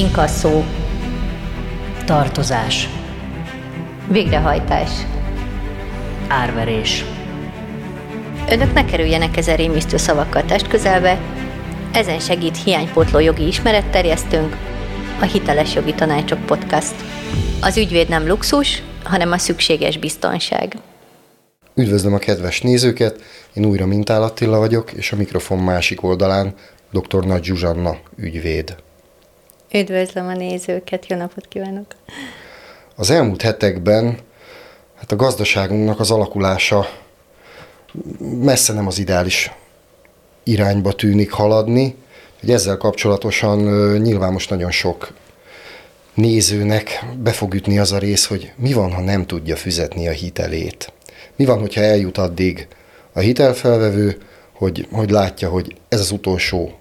inkasszó, tartozás, végrehajtás, árverés. Önök ne kerüljenek ezen rémisztő szavakkal test közelbe, ezen segít hiánypótló jogi ismeretterjesztőnk, a Hiteles Jogi Tanácsok Podcast. Az ügyvéd nem luxus, hanem a szükséges biztonság. Üdvözlöm a kedves nézőket, én újra Mintál Attila vagyok, és a mikrofon másik oldalán dr. Nagy Zsuzsanna ügyvéd. Üdvözlöm a nézőket, jó napot kívánok! Az elmúlt hetekben hát a gazdaságunknak az alakulása messze nem az ideális irányba tűnik haladni, hogy ezzel kapcsolatosan nyilván most nagyon sok nézőnek be fog ütni az a rész, hogy mi van, ha nem tudja fizetni a hitelét. Mi van, hogyha eljut addig a hitelfelvevő, hogy, hogy látja, hogy ez az utolsó,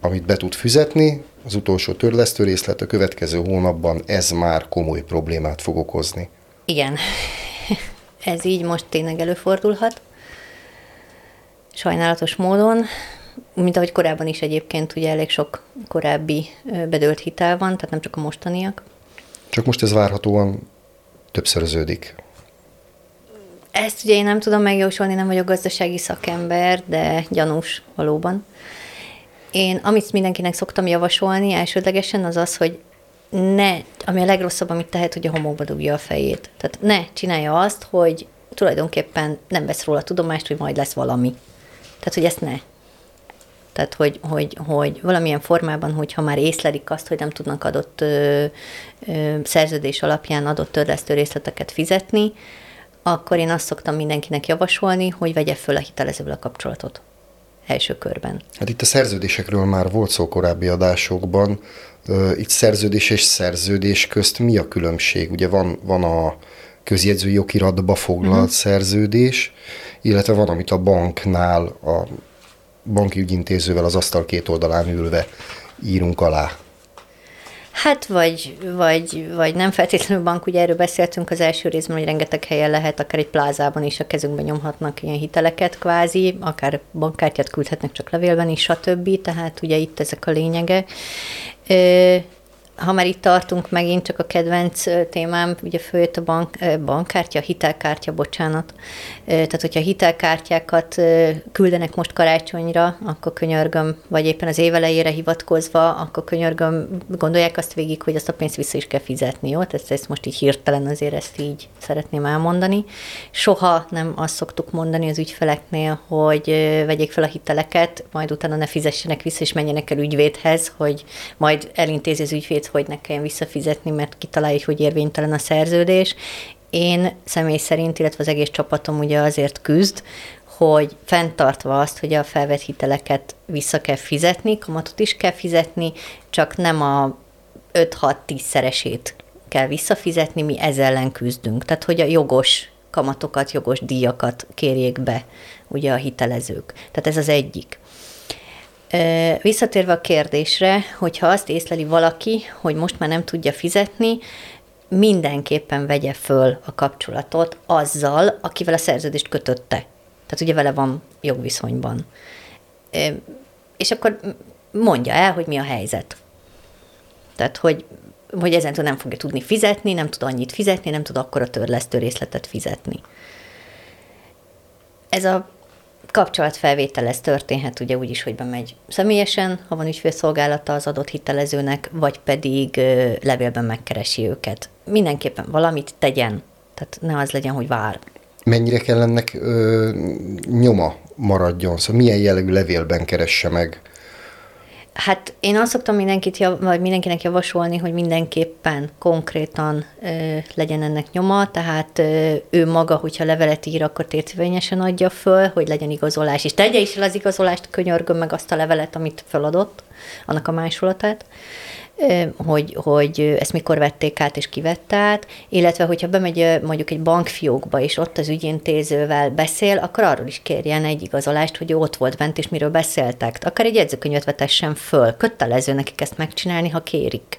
amit be tud fizetni, az utolsó törlesztő részlet a következő hónapban ez már komoly problémát fog okozni. Igen, ez így most tényleg előfordulhat. Sajnálatos módon, mint ahogy korábban is egyébként, ugye elég sok korábbi bedőlt hitel van, tehát nem csak a mostaniak. Csak most ez várhatóan többszöröződik. Ezt ugye én nem tudom megjósolni, nem vagyok gazdasági szakember, de gyanús valóban. Én amit mindenkinek szoktam javasolni elsődlegesen, az az, hogy ne, ami a legrosszabb, amit tehet, hogy a homokba dugja a fejét. Tehát ne csinálja azt, hogy tulajdonképpen nem vesz róla tudomást, hogy majd lesz valami. Tehát, hogy ezt ne. Tehát, hogy, hogy, hogy valamilyen formában, hogyha már észlelik azt, hogy nem tudnak adott ö, ö, szerződés alapján adott törlesztő részleteket fizetni, akkor én azt szoktam mindenkinek javasolni, hogy vegye föl a hitelezővel a kapcsolatot első körben. Hát itt a szerződésekről már volt szó korábbi adásokban. Itt szerződés és szerződés közt mi a különbség? Ugye van, van a közjegyzői okiratba foglalt uh-huh. szerződés, illetve van, amit a banknál a banki ügyintézővel az asztal két oldalán ülve írunk alá. Hát vagy, vagy, vagy nem feltétlenül bank, ugye erről beszéltünk az első részben, hogy rengeteg helyen lehet, akár egy plázában is a kezünkbe nyomhatnak ilyen hiteleket kvázi, akár bankkártyát küldhetnek csak levélben is, stb. Tehát ugye itt ezek a lényegek ha már itt tartunk megint, csak a kedvenc témám, ugye följött a bank, bankkártya, hitelkártya, bocsánat. Tehát, hogyha hitelkártyákat küldenek most karácsonyra, akkor könyörgöm, vagy éppen az évelejére hivatkozva, akkor könyörgöm, gondolják azt végig, hogy azt a pénzt vissza is kell fizetni, jó? Tehát ezt most így hirtelen azért ezt így szeretném elmondani. Soha nem azt szoktuk mondani az ügyfeleknél, hogy vegyék fel a hiteleket, majd utána ne fizessenek vissza, és menjenek el ügyvédhez, hogy majd elintézi az ügyvéd, hogy ne kelljen visszafizetni, mert kitaláljuk, hogy érvénytelen a szerződés. Én személy szerint, illetve az egész csapatom ugye azért küzd, hogy fenntartva azt, hogy a felvett hiteleket vissza kell fizetni, kamatot is kell fizetni, csak nem a 5-6-10 szeresét kell visszafizetni, mi ezzel ellen küzdünk. Tehát, hogy a jogos kamatokat, jogos díjakat kérjék be ugye a hitelezők. Tehát ez az egyik. Visszatérve a kérdésre, hogyha azt észleli valaki, hogy most már nem tudja fizetni, mindenképpen vegye föl a kapcsolatot azzal, akivel a szerződést kötötte. Tehát ugye vele van jogviszonyban. És akkor mondja el, hogy mi a helyzet. Tehát, hogy, hogy ezentúl nem fogja tudni fizetni, nem tud annyit fizetni, nem tud akkor a törlesztő részletet fizetni. Ez a kapcsolatfelvétel ez történhet ugye úgy is, hogy bemegy személyesen, ha van ügyfélszolgálata az adott hitelezőnek, vagy pedig levélben megkeresi őket. Mindenképpen valamit tegyen, tehát ne az legyen, hogy vár. Mennyire kell ennek ö, nyoma maradjon? Szóval milyen jellegű levélben keresse meg Hát én azt szoktam mindenkit, vagy mindenkinek javasolni, hogy mindenképpen konkrétan ö, legyen ennek nyoma, tehát ö, ő maga, hogyha levelet ír, akkor tércivényesen adja föl, hogy legyen igazolás, és tegye is el az igazolást, könyörgöm meg azt a levelet, amit feladott, annak a másolatát hogy, hogy ezt mikor vették át és kivette át, illetve hogyha bemegy mondjuk egy bankfiókba, és ott az ügyintézővel beszél, akkor arról is kérjen egy igazolást, hogy ott volt bent, és miről beszéltek. Akár egy jegyzőkönyvet vetessen föl. Kötelező nekik ezt megcsinálni, ha kérik.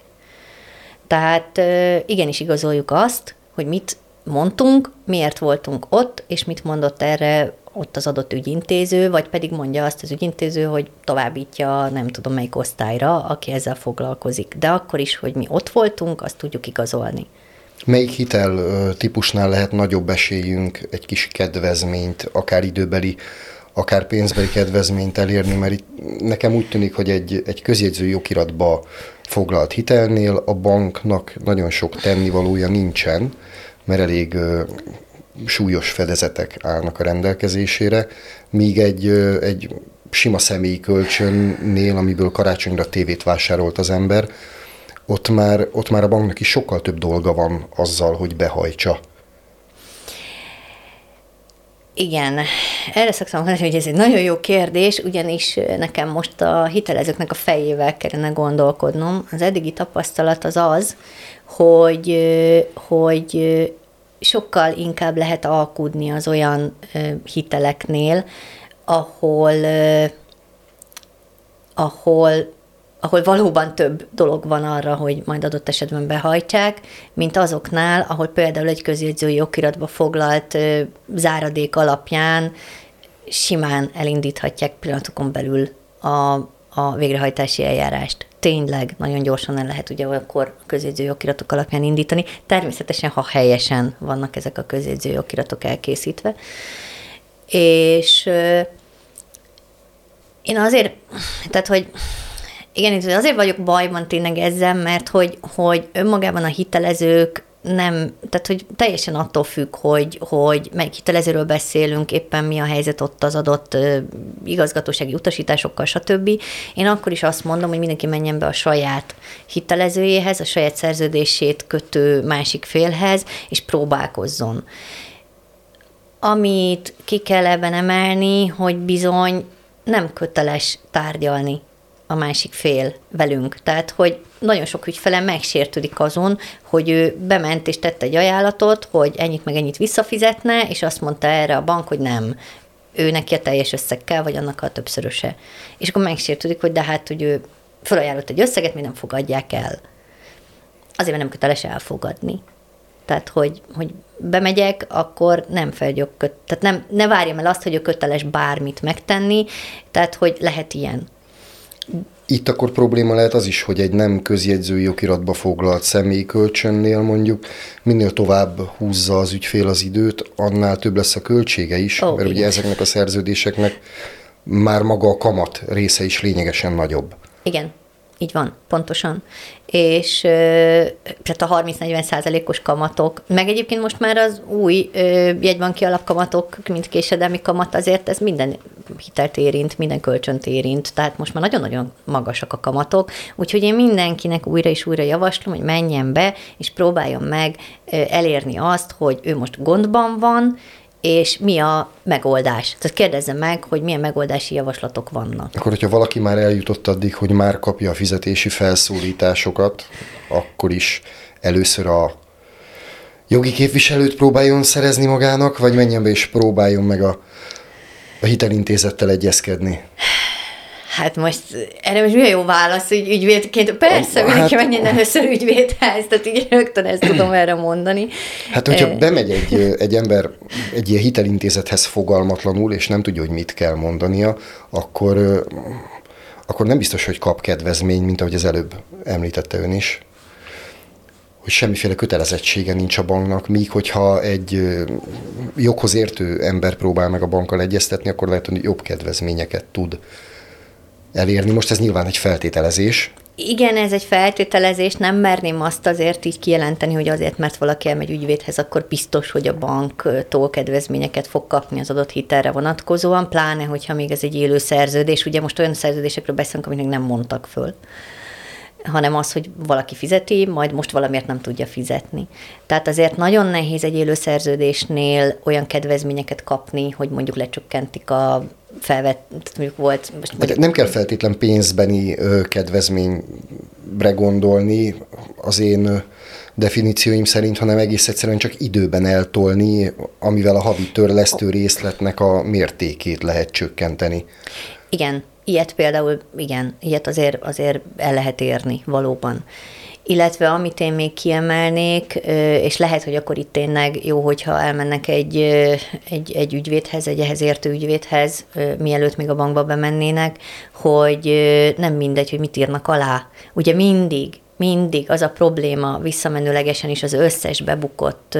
Tehát igenis igazoljuk azt, hogy mit mondtunk, miért voltunk ott, és mit mondott erre ott az adott ügyintéző, vagy pedig mondja azt az ügyintéző, hogy továbbítja nem tudom melyik osztályra, aki ezzel foglalkozik. De akkor is, hogy mi ott voltunk, azt tudjuk igazolni. Melyik hitel típusnál lehet nagyobb esélyünk egy kis kedvezményt, akár időbeli, akár pénzbeli kedvezményt elérni, mert itt nekem úgy tűnik, hogy egy, egy közjegyző jogiratba foglalt hitelnél a banknak nagyon sok tennivalója nincsen, mert elég súlyos fedezetek állnak a rendelkezésére, míg egy, egy sima személyi kölcsönnél, amiből karácsonyra tévét vásárolt az ember, ott már, ott már a banknak is sokkal több dolga van azzal, hogy behajtsa. Igen, erre szoktam mondani, hogy ez egy nagyon jó kérdés, ugyanis nekem most a hitelezőknek a fejével kellene gondolkodnom. Az eddigi tapasztalat az az, hogy, hogy sokkal inkább lehet alkudni az olyan hiteleknél, ahol, ahol, ahol valóban több dolog van arra, hogy majd adott esetben behajtsák, mint azoknál, ahol például egy közjegyzői okiratba foglalt záradék alapján simán elindíthatják pillanatokon belül a, a végrehajtási eljárást tényleg nagyon gyorsan el lehet ugye akkor a közjegyző okiratok alapján indítani. Természetesen, ha helyesen vannak ezek a közjegyző okiratok elkészítve. És én azért, tehát hogy igen, azért vagyok bajban tényleg ezzel, mert hogy, hogy önmagában a hitelezők nem, tehát hogy teljesen attól függ, hogy, hogy melyik hitelezőről beszélünk, éppen mi a helyzet ott az adott igazgatósági utasításokkal, stb. Én akkor is azt mondom, hogy mindenki menjen be a saját hitelezőjéhez, a saját szerződését kötő másik félhez, és próbálkozzon. Amit ki kell ebben emelni, hogy bizony nem köteles tárgyalni a másik fél velünk. Tehát, hogy nagyon sok ügyfele megsértődik azon, hogy ő bement és tette egy ajánlatot, hogy ennyit meg ennyit visszafizetne, és azt mondta erre a bank, hogy nem, ő neki a teljes összeg kell, vagy annak a többszöröse. És akkor megsértődik, hogy de hát, hogy ő felajánlott egy összeget, mi nem fogadják el. Azért, mert nem köteles elfogadni. Tehát, hogy, hogy bemegyek, akkor nem felgyok, köt, tehát nem, ne várjam el azt, hogy ő köteles bármit megtenni, tehát, hogy lehet ilyen. Itt akkor probléma lehet az is, hogy egy nem közjegyzői okiratba foglalt személyi kölcsönnél mondjuk minél tovább húzza az ügyfél az időt, annál több lesz a költsége is, oh, mert ugye ezeknek a szerződéseknek már maga a kamat része is lényegesen nagyobb. Igen, így van, pontosan. És tehát a 30-40 százalékos kamatok, meg egyébként most már az új jegybanki alapkamatok, mint késedelmi kamat, azért ez minden hitelt érint, minden kölcsönt érint, tehát most már nagyon-nagyon magasak a kamatok, úgyhogy én mindenkinek újra és újra javaslom, hogy menjen be, és próbáljon meg elérni azt, hogy ő most gondban van, és mi a megoldás. Tehát kérdezze meg, hogy milyen megoldási javaslatok vannak. Akkor, hogyha valaki már eljutott addig, hogy már kapja a fizetési felszólításokat, akkor is először a jogi képviselőt próbáljon szerezni magának, vagy menjen be és próbáljon meg a, a hitelintézettel egyezkedni? Hát most erre most mi a jó válasz, hogy ügyvédként? Persze, hát, mindenki menjen először ügyvédhez, tehát így rögtön ezt tudom erre mondani. Hát, hogyha bemegy egy, egy ember egy ilyen hitelintézethez fogalmatlanul, és nem tudja, hogy mit kell mondania, akkor, akkor nem biztos, hogy kap kedvezmény, mint ahogy az előbb említette ön is hogy semmiféle kötelezettsége nincs a banknak, míg hogyha egy joghoz értő ember próbál meg a bankkal egyeztetni, akkor lehet, hogy jobb kedvezményeket tud elérni. Most ez nyilván egy feltételezés. Igen, ez egy feltételezés, nem merném azt azért így kijelenteni, hogy azért, mert valaki elmegy ügyvédhez, akkor biztos, hogy a banktól kedvezményeket fog kapni az adott hitelre vonatkozóan, pláne, hogyha még ez egy élő szerződés. Ugye most olyan szerződésekről beszélünk, amiknek nem mondtak föl hanem az, hogy valaki fizeti, majd most valamiért nem tudja fizetni. Tehát azért nagyon nehéz egy élő olyan kedvezményeket kapni, hogy mondjuk lecsökkentik a felvett, mondjuk volt... Most mondjuk, nem kell feltétlen pénzbeni kedvezményre gondolni az én definícióim szerint, hanem egész egyszerűen csak időben eltolni, amivel a havi törlesztő részletnek a mértékét lehet csökkenteni. Igen, ilyet például, igen, ilyet azért, azért el lehet érni valóban. Illetve amit én még kiemelnék, és lehet, hogy akkor itt tényleg jó, hogyha elmennek egy, egy, egy ügyvédhez, egy ehhez értő ügyvédhez, mielőtt még a bankba bemennének, hogy nem mindegy, hogy mit írnak alá. Ugye mindig, mindig az a probléma visszamenőlegesen is az összes bebukott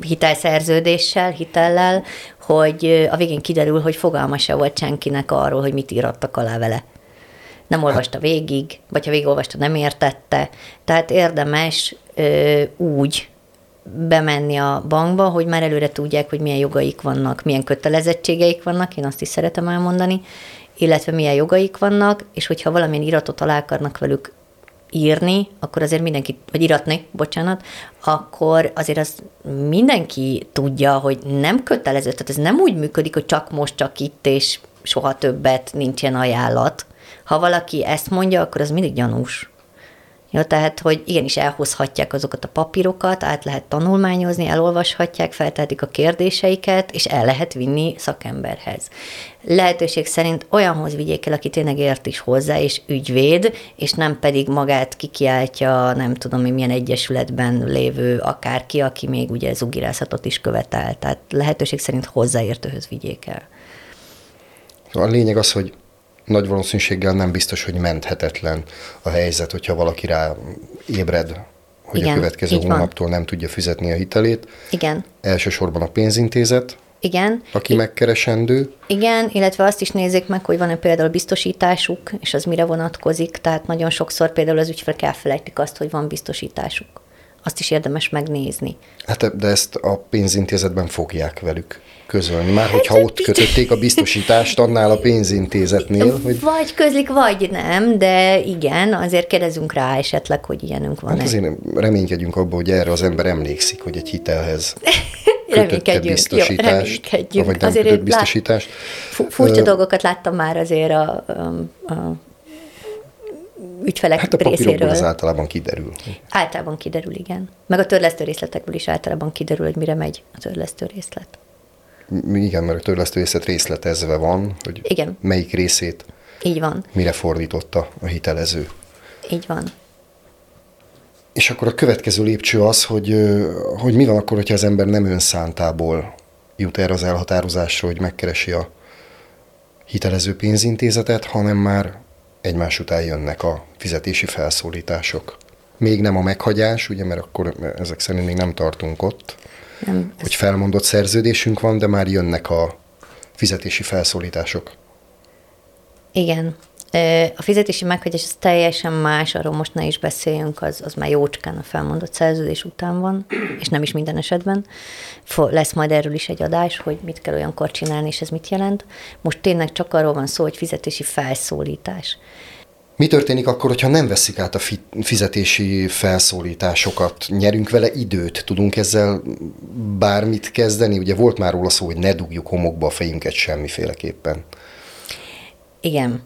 hitelszerződéssel, hitellel, hogy a végén kiderül, hogy fogalma se volt senkinek arról, hogy mit írottak alá vele. Nem olvasta végig, vagy ha végigolvasta, nem értette. Tehát érdemes ö, úgy bemenni a bankba, hogy már előre tudják, hogy milyen jogaik vannak, milyen kötelezettségeik vannak, én azt is szeretem elmondani, illetve milyen jogaik vannak, és hogyha valamilyen iratot alá akarnak velük írni, akkor azért mindenki, vagy iratni, bocsánat, akkor azért az mindenki tudja, hogy nem kötelező, tehát ez nem úgy működik, hogy csak most, csak itt, és soha többet nincsen ajánlat. Ha valaki ezt mondja, akkor az mindig gyanús. Ja, tehát, hogy igenis elhozhatják azokat a papírokat, át lehet tanulmányozni, elolvashatják, feltehetik a kérdéseiket, és el lehet vinni szakemberhez. Lehetőség szerint olyanhoz vigyék el, aki tényleg ért is hozzá, és ügyvéd, és nem pedig magát kikiáltja, nem tudom, milyen egyesületben lévő akárki, aki még ugye zugirászatot is követel. Tehát lehetőség szerint hozzáértőhöz vigyék el. A lényeg az, hogy nagy valószínűséggel nem biztos, hogy menthetetlen a helyzet, hogyha valaki rá ébred, hogy Igen, a következő hónaptól nem tudja fizetni a hitelét. Igen. Elsősorban a pénzintézet, igen. Aki megkeresendő. Igen, illetve azt is nézzék meg, hogy van-e például biztosításuk, és az mire vonatkozik. Tehát nagyon sokszor például az ügyfelek elfelejtik azt, hogy van biztosításuk. Azt is érdemes megnézni. Hát de ezt a pénzintézetben fogják velük közölni. Már hogyha ott kötötték a biztosítást annál a pénzintézetnél. Hogy... Vagy közlik, vagy nem, de igen, azért kérdezünk rá esetleg, hogy ilyenünk van. Hát azért reménykedjünk abban, hogy erre az ember emlékszik, hogy egy hitelhez kötötte biztosítást, jó, vagy nem azért kötött biztosítást. Lát, furcsa uh, dolgokat láttam már azért a, a, a ügyfelek hát a részéről. az általában kiderül. Általában kiderül, igen. Meg a törlesztő részletekből is általában kiderül, hogy mire megy a törlesztő részlet. Igen, mert a törlesztő részlet részletezve van, hogy Igen. melyik részét Így van. mire fordította a hitelező. Így van. És akkor a következő lépcső az, hogy, hogy mi van akkor, hogyha az ember nem önszántából jut erre az elhatározásra, hogy megkeresi a hitelező pénzintézetet, hanem már egymás után jönnek a fizetési felszólítások. Még nem a meghagyás, ugye, mert akkor ezek szerint még nem tartunk ott, nem, hogy felmondott szerződésünk van, de már jönnek a fizetési felszólítások. Igen. A fizetési meghagyás az teljesen más, arról most ne is beszéljünk, az, az már jócskán a felmondott szerződés után van, és nem is minden esetben. Lesz majd erről is egy adás, hogy mit kell olyankor csinálni, és ez mit jelent. Most tényleg csak arról van szó, hogy fizetési felszólítás. Mi történik akkor, hogyha nem veszik át a fizetési felszólításokat? Nyerünk vele időt? Tudunk ezzel bármit kezdeni? Ugye volt már róla szó, hogy ne dugjuk homokba a fejünket semmiféleképpen. Igen.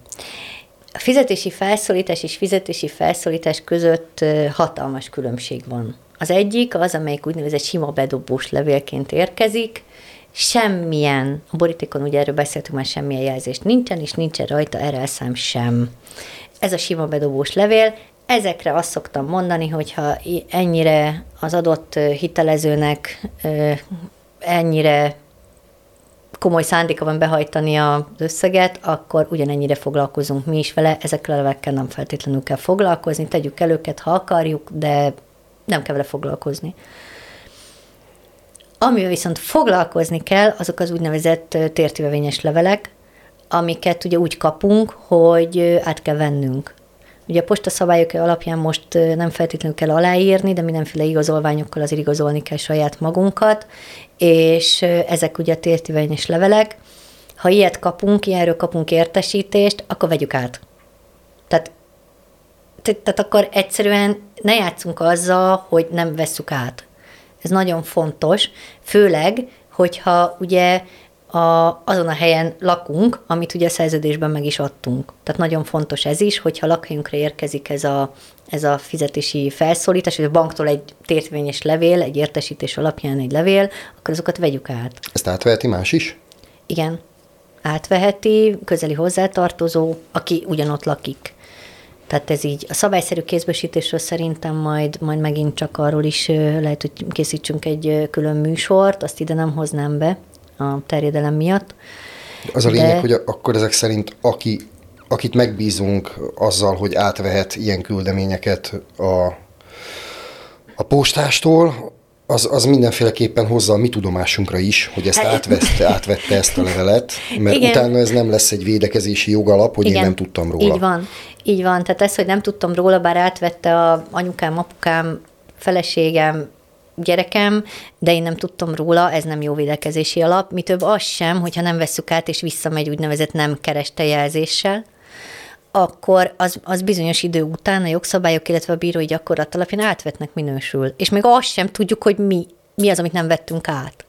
A fizetési felszólítás és fizetési felszólítás között hatalmas különbség van. Az egyik az, amelyik úgynevezett sima bedobós levélként érkezik, semmilyen, a borítékon ugye erről beszéltünk, már semmilyen jelzést nincsen, és nincsen rajta RL-szám sem. Ez a sima bedobós levél, ezekre azt szoktam mondani, hogyha ennyire az adott hitelezőnek ennyire komoly szándéka van behajtani az összeget, akkor ugyanennyire foglalkozunk mi is vele, ezekkel a levekkel nem feltétlenül kell foglalkozni, tegyük el őket, ha akarjuk, de nem kell vele foglalkozni. Amivel viszont foglalkozni kell, azok az úgynevezett tértivevényes levelek, amiket ugye úgy kapunk, hogy át kell vennünk. Ugye a postaszabályok alapján most nem feltétlenül kell aláírni, de mindenféle igazolványokkal azért igazolni kell saját magunkat, és ezek ugye tértivényes levelek. Ha ilyet kapunk, ilyenről kapunk értesítést, akkor vegyük át. Tehát, tehát akkor egyszerűen ne játszunk azzal, hogy nem vesszük át. Ez nagyon fontos, főleg, hogyha ugye a, azon a helyen lakunk, amit ugye a szerződésben meg is adtunk. Tehát nagyon fontos ez is, hogyha lakhelyünkre érkezik ez a, ez a fizetési felszólítás, hogy a banktól egy tértvényes levél, egy értesítés alapján egy levél, akkor azokat vegyük át. Ezt átveheti más is? Igen, átveheti, közeli hozzátartozó, aki ugyanott lakik. Tehát ez így a szabályszerű kézbesítésről szerintem majd, majd megint csak arról is lehet, hogy készítsünk egy külön műsort, azt ide nem hoznám be a terjedelem miatt. Az a lényeg, de... hogy akkor ezek szerint aki, akit megbízunk azzal, hogy átvehet ilyen küldeményeket a, a postástól, az, az mindenféleképpen hozza a mi tudomásunkra is, hogy ezt hát- átvette, átvette ezt a levelet, mert Igen. utána ez nem lesz egy védekezési jogalap, hogy Igen. én nem tudtam róla. Így van, így van. Tehát ez, hogy nem tudtam róla, bár átvette a anyukám, apukám, feleségem, gyerekem, de én nem tudtam róla, ez nem jó védekezési alap. Mi több az sem, hogyha nem vesszük át, és visszamegy úgynevezett nem kereste jelzéssel, akkor az, az bizonyos idő után a jogszabályok, illetve a bírói gyakorlat alapján átvetnek minősül. És még azt sem tudjuk, hogy mi, mi az, amit nem vettünk át.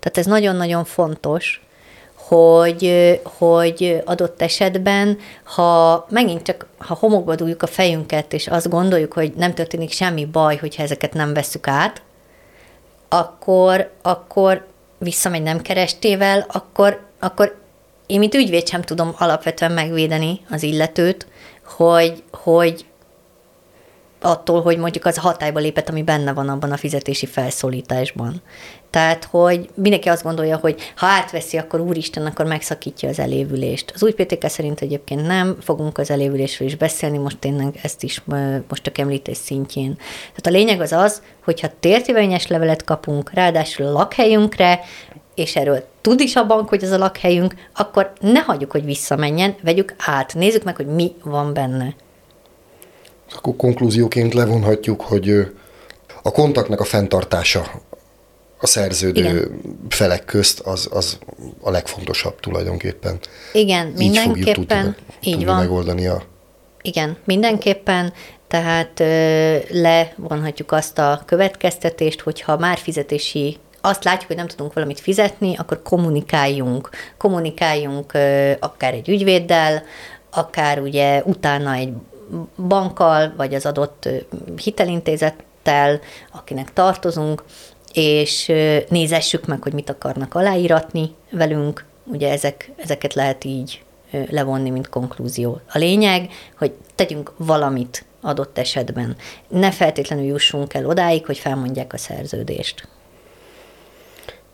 Tehát ez nagyon-nagyon fontos, hogy, hogy adott esetben, ha megint csak, ha homokba dúljuk a fejünket, és azt gondoljuk, hogy nem történik semmi baj, hogyha ezeket nem veszük át, akkor, akkor visszamegy nem kerestével, akkor, akkor én, mint ügyvéd sem tudom alapvetően megvédeni az illetőt, hogy, hogy attól, hogy mondjuk az hatályba lépett, ami benne van abban a fizetési felszólításban. Tehát, hogy mindenki azt gondolja, hogy ha átveszi, akkor úristen, akkor megszakítja az elévülést. Az új PTK szerint egyébként nem, fogunk az elévülésről is beszélni, most tényleg ezt is most csak említés szintjén. Tehát a lényeg az az, hogyha tértívényes levelet kapunk, ráadásul a lakhelyünkre, és erről tud is a bank, hogy ez a lakhelyünk, akkor ne hagyjuk, hogy visszamenjen, vegyük át, nézzük meg, hogy mi van benne. Akkor konklúzióként levonhatjuk, hogy a kontaktnak a fenntartása a szerződő Igen. felek közt az, az a legfontosabb tulajdonképpen. Igen, így mindenképpen. Tudni, így tudni van. megoldani a... Igen, mindenképpen. Tehát ö, levonhatjuk azt a következtetést, hogyha már fizetési azt látjuk, hogy nem tudunk valamit fizetni, akkor kommunikáljunk. Kommunikáljunk akár egy ügyvéddel, akár ugye utána egy bankkal, vagy az adott hitelintézettel, akinek tartozunk, és nézessük meg, hogy mit akarnak aláíratni velünk. Ugye ezek, ezeket lehet így levonni, mint konklúzió. A lényeg, hogy tegyünk valamit adott esetben. Ne feltétlenül jussunk el odáig, hogy felmondják a szerződést.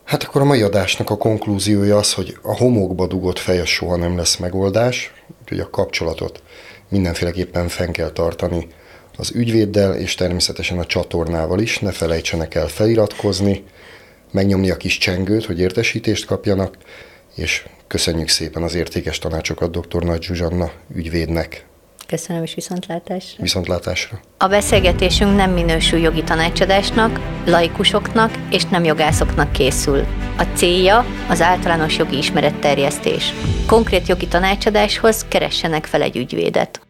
Hát akkor a mai adásnak a konklúziója az, hogy a homokba dugott feje soha nem lesz megoldás, úgyhogy a kapcsolatot mindenféleképpen fenn kell tartani az ügyvéddel, és természetesen a csatornával is. Ne felejtsenek el feliratkozni, megnyomni a kis csengőt, hogy értesítést kapjanak, és köszönjük szépen az értékes tanácsokat dr. Nagy Zsuzsanna ügyvédnek. Köszönöm, és viszontlátásra. Viszontlátásra. A beszélgetésünk nem minősül jogi tanácsadásnak, laikusoknak és nem jogászoknak készül. A célja az általános jogi ismeretterjesztés. Konkrét jogi tanácsadáshoz keressenek fel egy ügyvédet.